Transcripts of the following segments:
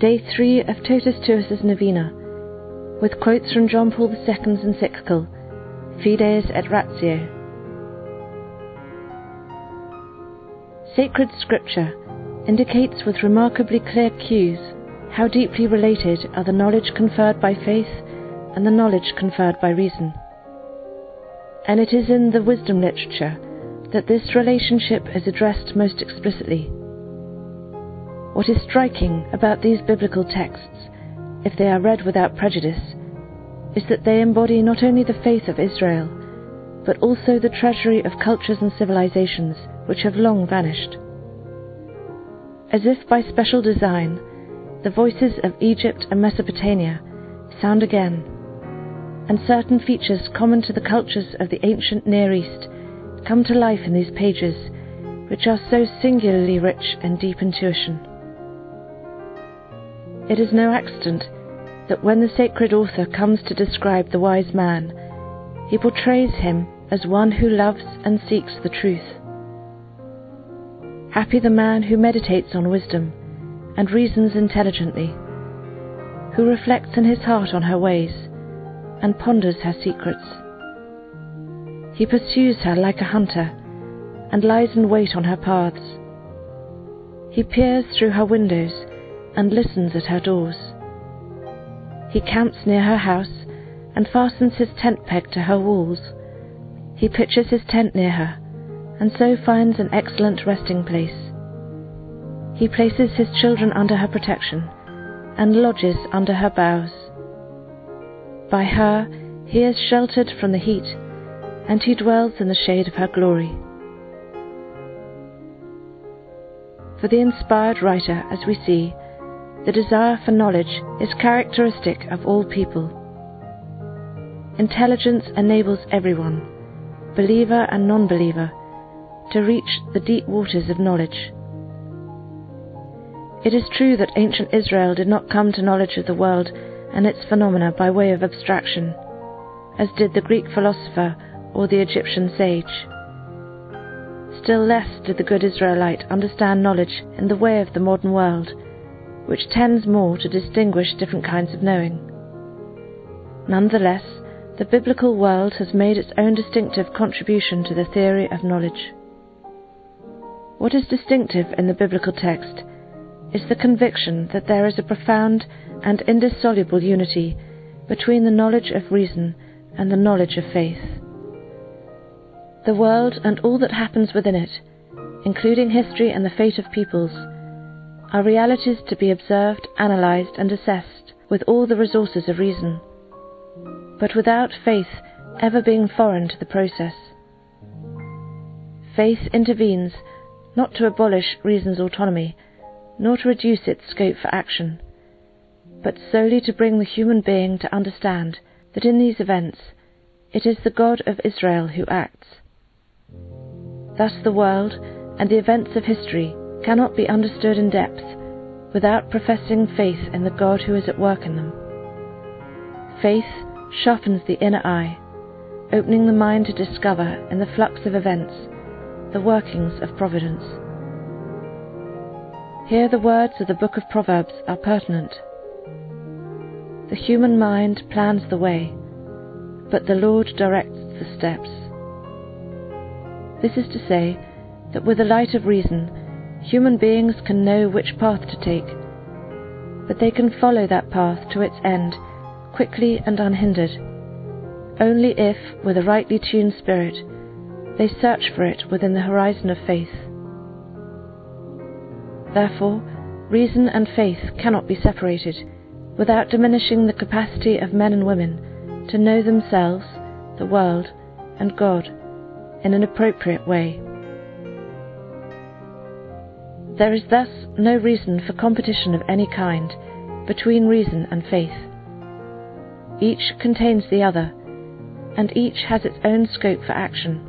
Day 3 of Totus Tuus's Novena, with quotes from John Paul II's encyclical, Fides et Ratio. Sacred Scripture indicates with remarkably clear cues how deeply related are the knowledge conferred by faith and the knowledge conferred by reason. And it is in the wisdom literature that this relationship is addressed most explicitly. What is striking about these biblical texts, if they are read without prejudice, is that they embody not only the faith of Israel, but also the treasury of cultures and civilizations which have long vanished. As if by special design, the voices of Egypt and Mesopotamia sound again, and certain features common to the cultures of the ancient Near East come to life in these pages, which are so singularly rich in deep intuition. It is no accident that when the sacred author comes to describe the wise man, he portrays him as one who loves and seeks the truth. Happy the man who meditates on wisdom and reasons intelligently, who reflects in his heart on her ways and ponders her secrets. He pursues her like a hunter and lies in wait on her paths. He peers through her windows and listens at her doors. He camps near her house and fastens his tent peg to her walls. He pitches his tent near her and so finds an excellent resting place. He places his children under her protection and lodges under her boughs. By her he is sheltered from the heat, and he dwells in the shade of her glory. For the inspired writer, as we see, the desire for knowledge is characteristic of all people. Intelligence enables everyone, believer and non believer, to reach the deep waters of knowledge. It is true that ancient Israel did not come to knowledge of the world and its phenomena by way of abstraction, as did the Greek philosopher or the Egyptian sage. Still less did the good Israelite understand knowledge in the way of the modern world, which tends more to distinguish different kinds of knowing. Nonetheless, the biblical world has made its own distinctive contribution to the theory of knowledge. What is distinctive in the biblical text is the conviction that there is a profound and indissoluble unity between the knowledge of reason and the knowledge of faith. The world and all that happens within it, including history and the fate of peoples, are realities to be observed, analysed, and assessed with all the resources of reason, but without faith ever being foreign to the process. Faith intervenes not to abolish reason's autonomy, nor to reduce its scope for action, but solely to bring the human being to understand that in these events it is the God of Israel who acts. Thus the world and the events of history cannot be understood in depth without professing faith in the God who is at work in them. Faith sharpens the inner eye, opening the mind to discover in the flux of events the workings of providence. Here the words of the book of Proverbs are pertinent. The human mind plans the way, but the Lord directs the steps. This is to say, that with the light of reason, Human beings can know which path to take, but they can follow that path to its end quickly and unhindered, only if, with a rightly tuned spirit, they search for it within the horizon of faith. Therefore, reason and faith cannot be separated without diminishing the capacity of men and women to know themselves, the world, and God in an appropriate way. There is thus no reason for competition of any kind between reason and faith. Each contains the other, and each has its own scope for action.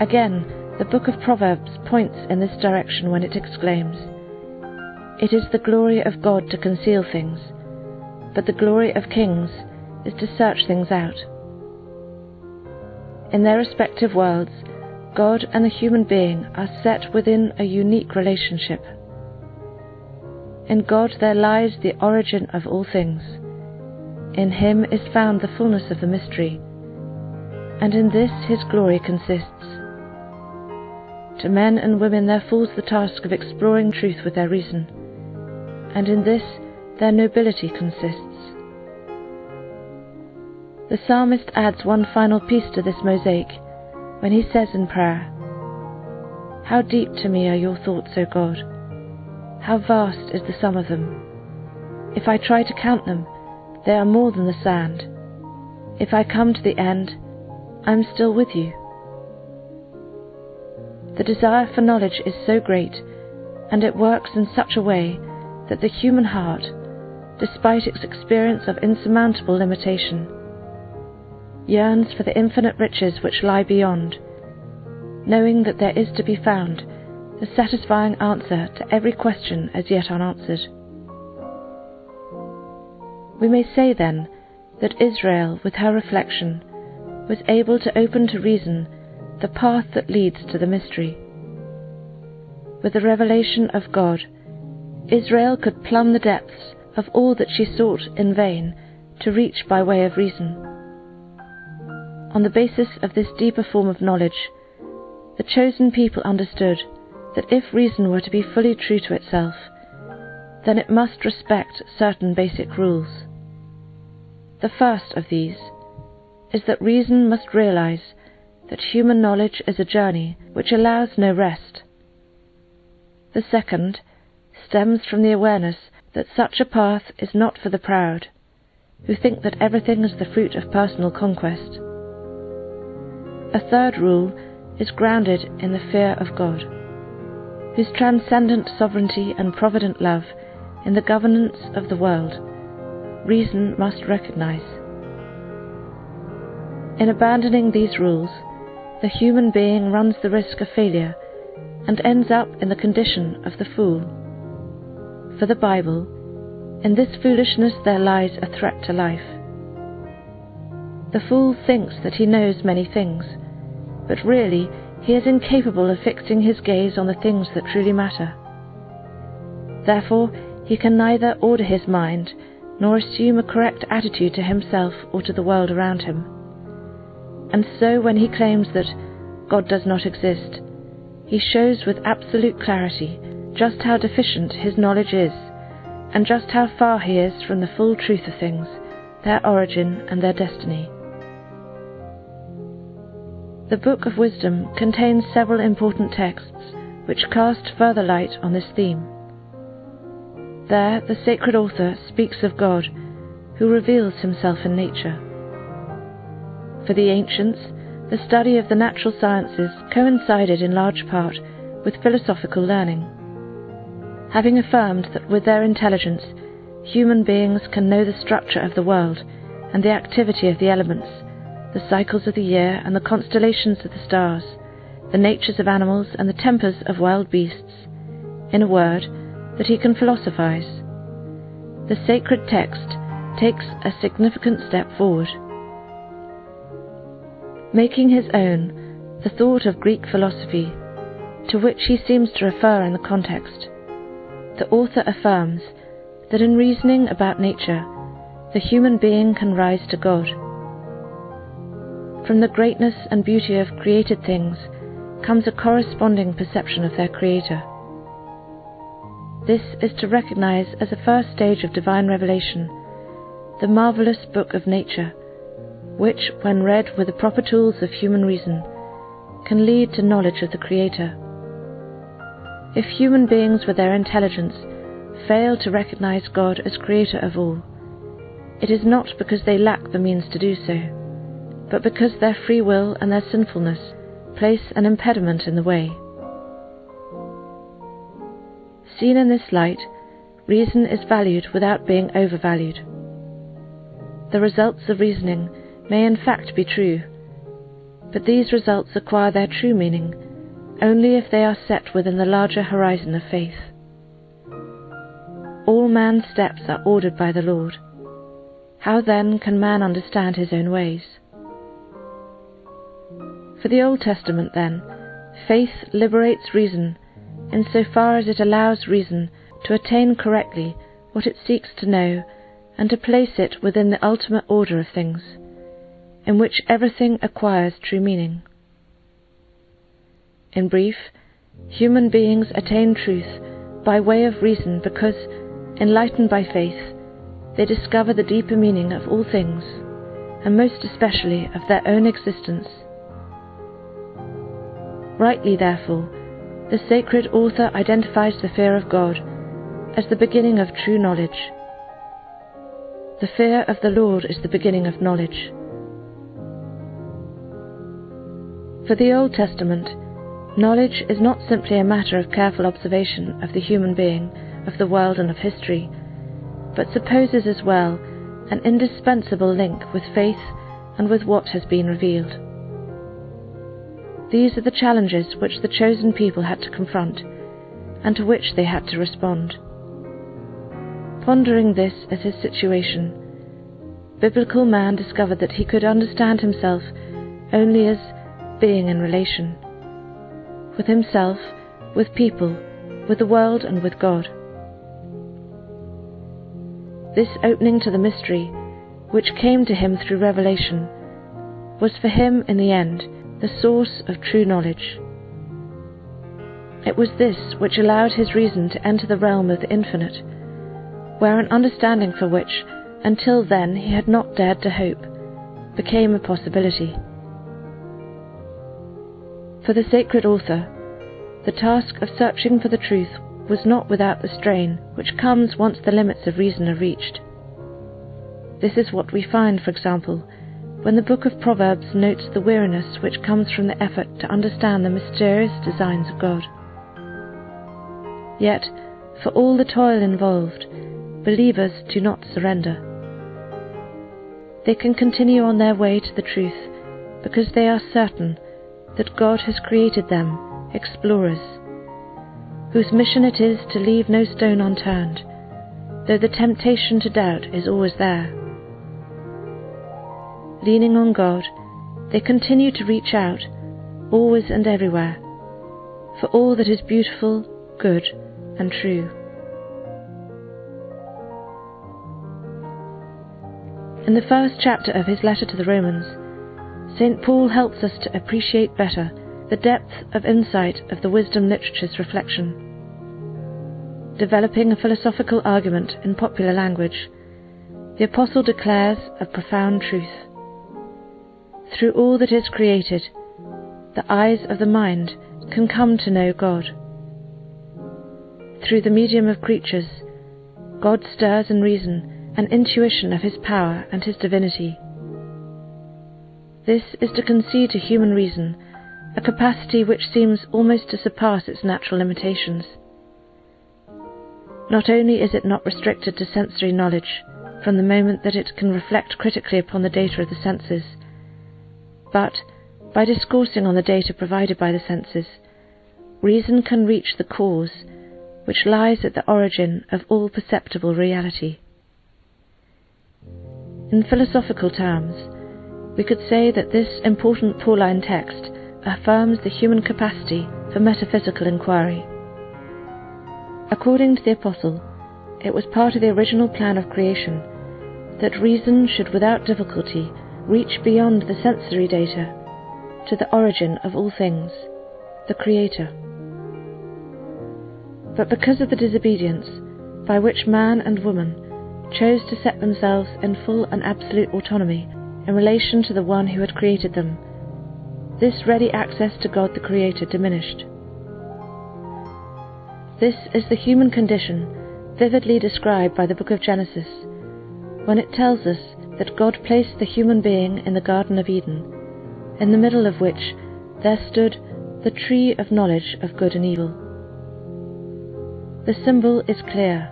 Again, the book of Proverbs points in this direction when it exclaims, It is the glory of God to conceal things, but the glory of kings is to search things out. In their respective worlds, God and the human being are set within a unique relationship. In God there lies the origin of all things. In him is found the fullness of the mystery, and in this his glory consists. To men and women there falls the task of exploring truth with their reason, and in this their nobility consists. The psalmist adds one final piece to this mosaic when he says in prayer, How deep to me are your thoughts, O God! How vast is the sum of them! If I try to count them, they are more than the sand. If I come to the end, I am still with you. The desire for knowledge is so great, and it works in such a way that the human heart, despite its experience of insurmountable limitation, yearns for the infinite riches which lie beyond, knowing that there is to be found the satisfying answer to every question as yet unanswered. We may say then that Israel, with her reflection, was able to open to reason the path that leads to the mystery. With the revelation of God, Israel could plumb the depths of all that she sought in vain to reach by way of reason. On the basis of this deeper form of knowledge, the chosen people understood that if reason were to be fully true to itself, then it must respect certain basic rules. The first of these is that reason must realize that human knowledge is a journey which allows no rest. The second stems from the awareness that such a path is not for the proud, who think that everything is the fruit of personal conquest. A third rule is grounded in the fear of God whose transcendent sovereignty and provident love in the governance of the world, reason must recognize. In abandoning these rules, the human being runs the risk of failure and ends up in the condition of the fool. For the Bible, in this foolishness there lies a threat to life. The fool thinks that he knows many things, but really he is incapable of fixing his gaze on the things that truly matter. Therefore, he can neither order his mind nor assume a correct attitude to himself or to the world around him. And so, when he claims that God does not exist, he shows with absolute clarity just how deficient his knowledge is, and just how far he is from the full truth of things, their origin and their destiny. The Book of Wisdom contains several important texts which cast further light on this theme. There, the sacred author speaks of God, who reveals himself in nature. For the ancients, the study of the natural sciences coincided in large part with philosophical learning. Having affirmed that with their intelligence human beings can know the structure of the world and the activity of the elements, the cycles of the year and the constellations of the stars, the natures of animals and the tempers of wild beasts, in a word, that he can philosophize. The sacred text takes a significant step forward. Making his own the thought of Greek philosophy, to which he seems to refer in the context, the author affirms that in reasoning about nature, the human being can rise to God from the greatness and beauty of created things comes a corresponding perception of their Creator. This is to recognize as a first stage of divine revelation the marvelous book of nature, which, when read with the proper tools of human reason, can lead to knowledge of the Creator. If human beings with their intelligence fail to recognize God as Creator of all, it is not because they lack the means to do so but because their free will and their sinfulness place an impediment in the way. Seen in this light, reason is valued without being overvalued. The results of reasoning may in fact be true, but these results acquire their true meaning only if they are set within the larger horizon of faith. All man's steps are ordered by the Lord. How then can man understand his own ways? For the Old Testament, then, faith liberates reason in so far as it allows reason to attain correctly what it seeks to know and to place it within the ultimate order of things, in which everything acquires true meaning. In brief, human beings attain truth by way of reason because, enlightened by faith, they discover the deeper meaning of all things, and most especially of their own existence. Rightly, therefore, the sacred author identifies the fear of God as the beginning of true knowledge. The fear of the Lord is the beginning of knowledge. For the Old Testament, knowledge is not simply a matter of careful observation of the human being, of the world, and of history, but supposes as well an indispensable link with faith and with what has been revealed. These are the challenges which the chosen people had to confront, and to which they had to respond. Pondering this as his situation, biblical man discovered that he could understand himself only as being in relation with himself, with people, with the world, and with God. This opening to the mystery, which came to him through revelation, was for him in the end the source of true knowledge. It was this which allowed his reason to enter the realm of the infinite, where an understanding for which, until then, he had not dared to hope, became a possibility. For the sacred author, the task of searching for the truth was not without the strain which comes once the limits of reason are reached. This is what we find, for example, when the book of Proverbs notes the weariness which comes from the effort to understand the mysterious designs of God. Yet, for all the toil involved, believers do not surrender. They can continue on their way to the truth because they are certain that God has created them explorers, whose mission it is to leave no stone unturned, though the temptation to doubt is always there leaning on God, they continue to reach out, always and everywhere, for all that is beautiful, good, and true. In the first chapter of his letter to the Romans, St. Paul helps us to appreciate better the depth of insight of the wisdom literature's reflection. Developing a philosophical argument in popular language, the Apostle declares a profound truth. Through all that is created, the eyes of the mind can come to know God. Through the medium of creatures, God stirs in reason an intuition of his power and his divinity. This is to concede to human reason a capacity which seems almost to surpass its natural limitations. Not only is it not restricted to sensory knowledge from the moment that it can reflect critically upon the data of the senses, but, by discoursing on the data provided by the senses, reason can reach the cause which lies at the origin of all perceptible reality. In philosophical terms, we could say that this important Pauline text affirms the human capacity for metaphysical inquiry. According to the Apostle, it was part of the original plan of creation that reason should without difficulty reach beyond the sensory data to the origin of all things, the Creator. But because of the disobedience by which man and woman chose to set themselves in full and absolute autonomy in relation to the one who had created them, this ready access to God the Creator diminished. This is the human condition vividly described by the book of Genesis, when it tells us that God placed the human being in the Garden of Eden, in the middle of which there stood the tree of knowledge of good and evil. The symbol is clear.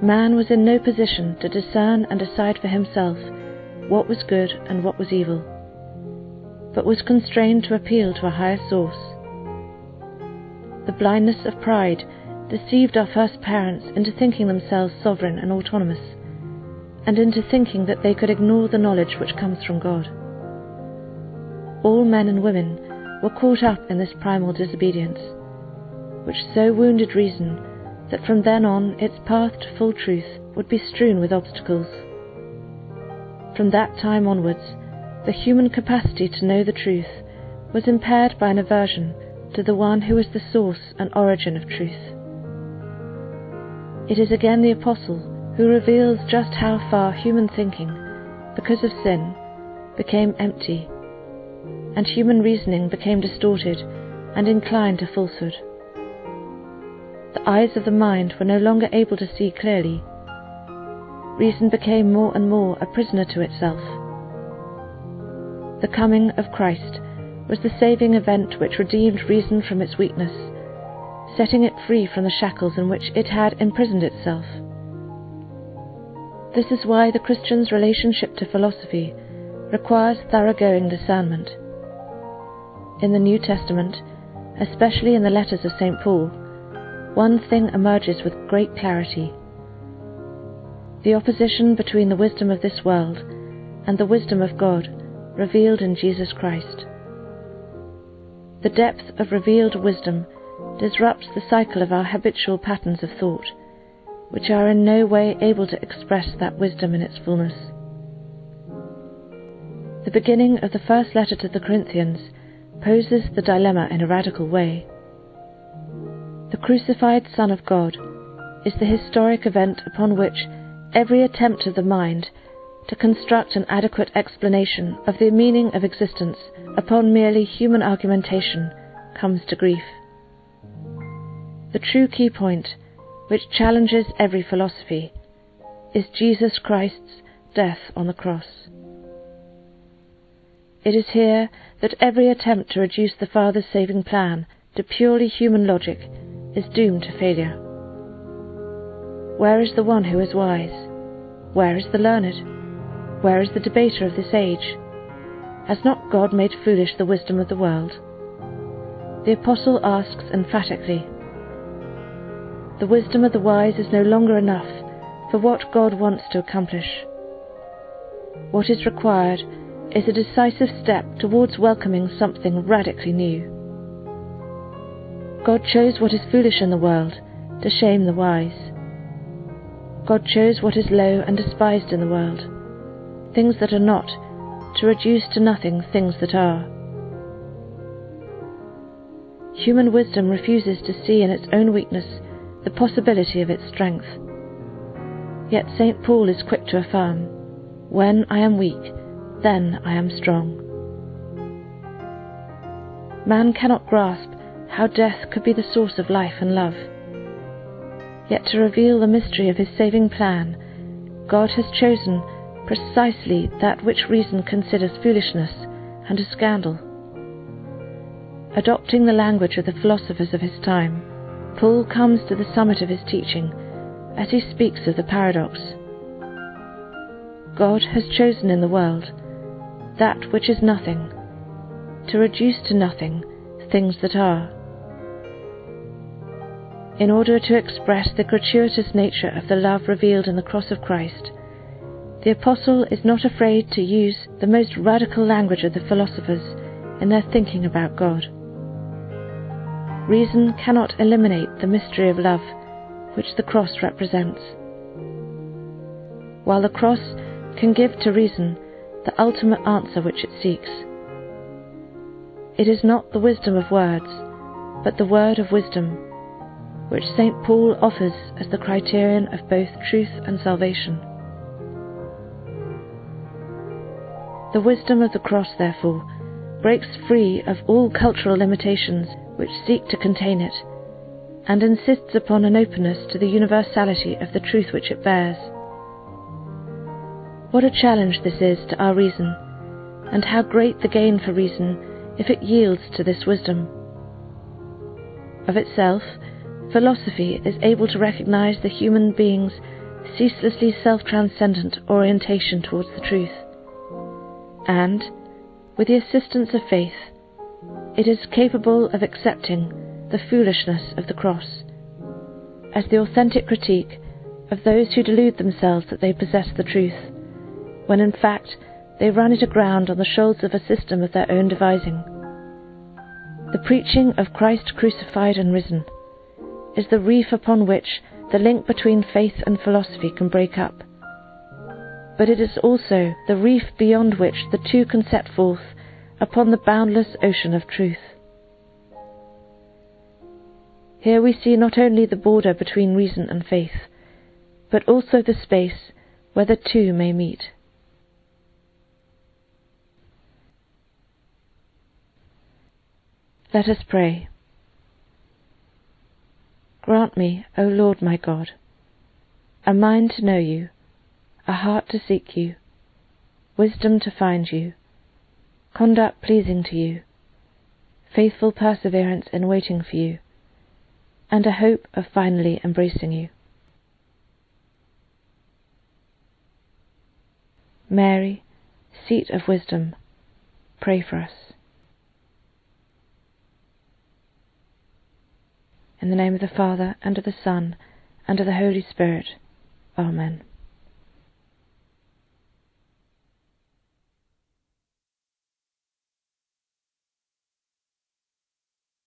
Man was in no position to discern and decide for himself what was good and what was evil, but was constrained to appeal to a higher source. The blindness of pride deceived our first parents into thinking themselves sovereign and autonomous and into thinking that they could ignore the knowledge which comes from God. All men and women were caught up in this primal disobedience, which so wounded reason that from then on its path to full truth would be strewn with obstacles. From that time onwards, the human capacity to know the truth was impaired by an aversion to the one who is the source and origin of truth. It is again the Apostle who reveals just how far human thinking, because of sin, became empty, and human reasoning became distorted and inclined to falsehood. The eyes of the mind were no longer able to see clearly. Reason became more and more a prisoner to itself. The coming of Christ was the saving event which redeemed reason from its weakness, setting it free from the shackles in which it had imprisoned itself. This is why the Christian's relationship to philosophy requires thoroughgoing discernment. In the New Testament, especially in the letters of St. Paul, one thing emerges with great clarity the opposition between the wisdom of this world and the wisdom of God revealed in Jesus Christ. The depth of revealed wisdom disrupts the cycle of our habitual patterns of thought, which are in no way able to express that wisdom in its fullness. The beginning of the first letter to the Corinthians poses the dilemma in a radical way. The crucified Son of God is the historic event upon which every attempt of the mind to construct an adequate explanation of the meaning of existence upon merely human argumentation comes to grief. The true key point, which challenges every philosophy, is Jesus Christ's death on the cross. It is here that every attempt to reduce the Father's saving plan to purely human logic is doomed to failure. Where is the one who is wise? Where is the learned? Where is the debater of this age? Has not God made foolish the wisdom of the world? The Apostle asks emphatically The wisdom of the wise is no longer enough for what God wants to accomplish. What is required is a decisive step towards welcoming something radically new. God chose what is foolish in the world to shame the wise. God chose what is low and despised in the world, things that are not, to reduce to nothing things that are. Human wisdom refuses to see in its own weakness the possibility of its strength. Yet St. Paul is quick to affirm, When I am weak, then I am strong. Man cannot grasp how death could be the source of life and love. Yet to reveal the mystery of his saving plan, God has chosen precisely that which reason considers foolishness and a scandal. Adopting the language of the philosophers of his time, Paul comes to the summit of his teaching as he speaks of the paradox. God has chosen in the world that which is nothing, to reduce to nothing things that are. In order to express the gratuitous nature of the love revealed in the cross of Christ, the Apostle is not afraid to use the most radical language of the philosophers in their thinking about God. Reason cannot eliminate the mystery of love which the cross represents. While the cross can give to reason the ultimate answer which it seeks. It is not the wisdom of words, but the word of wisdom, which St. Paul offers as the criterion of both truth and salvation. The wisdom of the cross, therefore, breaks free of all cultural limitations which seek to contain it, and insists upon an openness to the universality of the truth which it bears. What a challenge this is to our reason, and how great the gain for reason if it yields to this wisdom. Of itself, philosophy is able to recognize the human being's ceaselessly self transcendent orientation towards the truth. And, with the assistance of faith, it is capable of accepting the foolishness of the cross as the authentic critique of those who delude themselves that they possess the truth when in fact they run it aground on the shoulders of a system of their own devising. The preaching of Christ crucified and risen, is the reef upon which the link between faith and philosophy can break up. But it is also the reef beyond which the two can set forth upon the boundless ocean of truth. Here we see not only the border between reason and faith, but also the space where the two may meet. Let us pray. Grant me, O Lord my God, a mind to know you, a heart to seek you, wisdom to find you, conduct pleasing to you, faithful perseverance in waiting for you, and a hope of finally embracing you. Mary, seat of wisdom, pray for us. In the name of the Father, and of the Son, and of the Holy Spirit. Amen.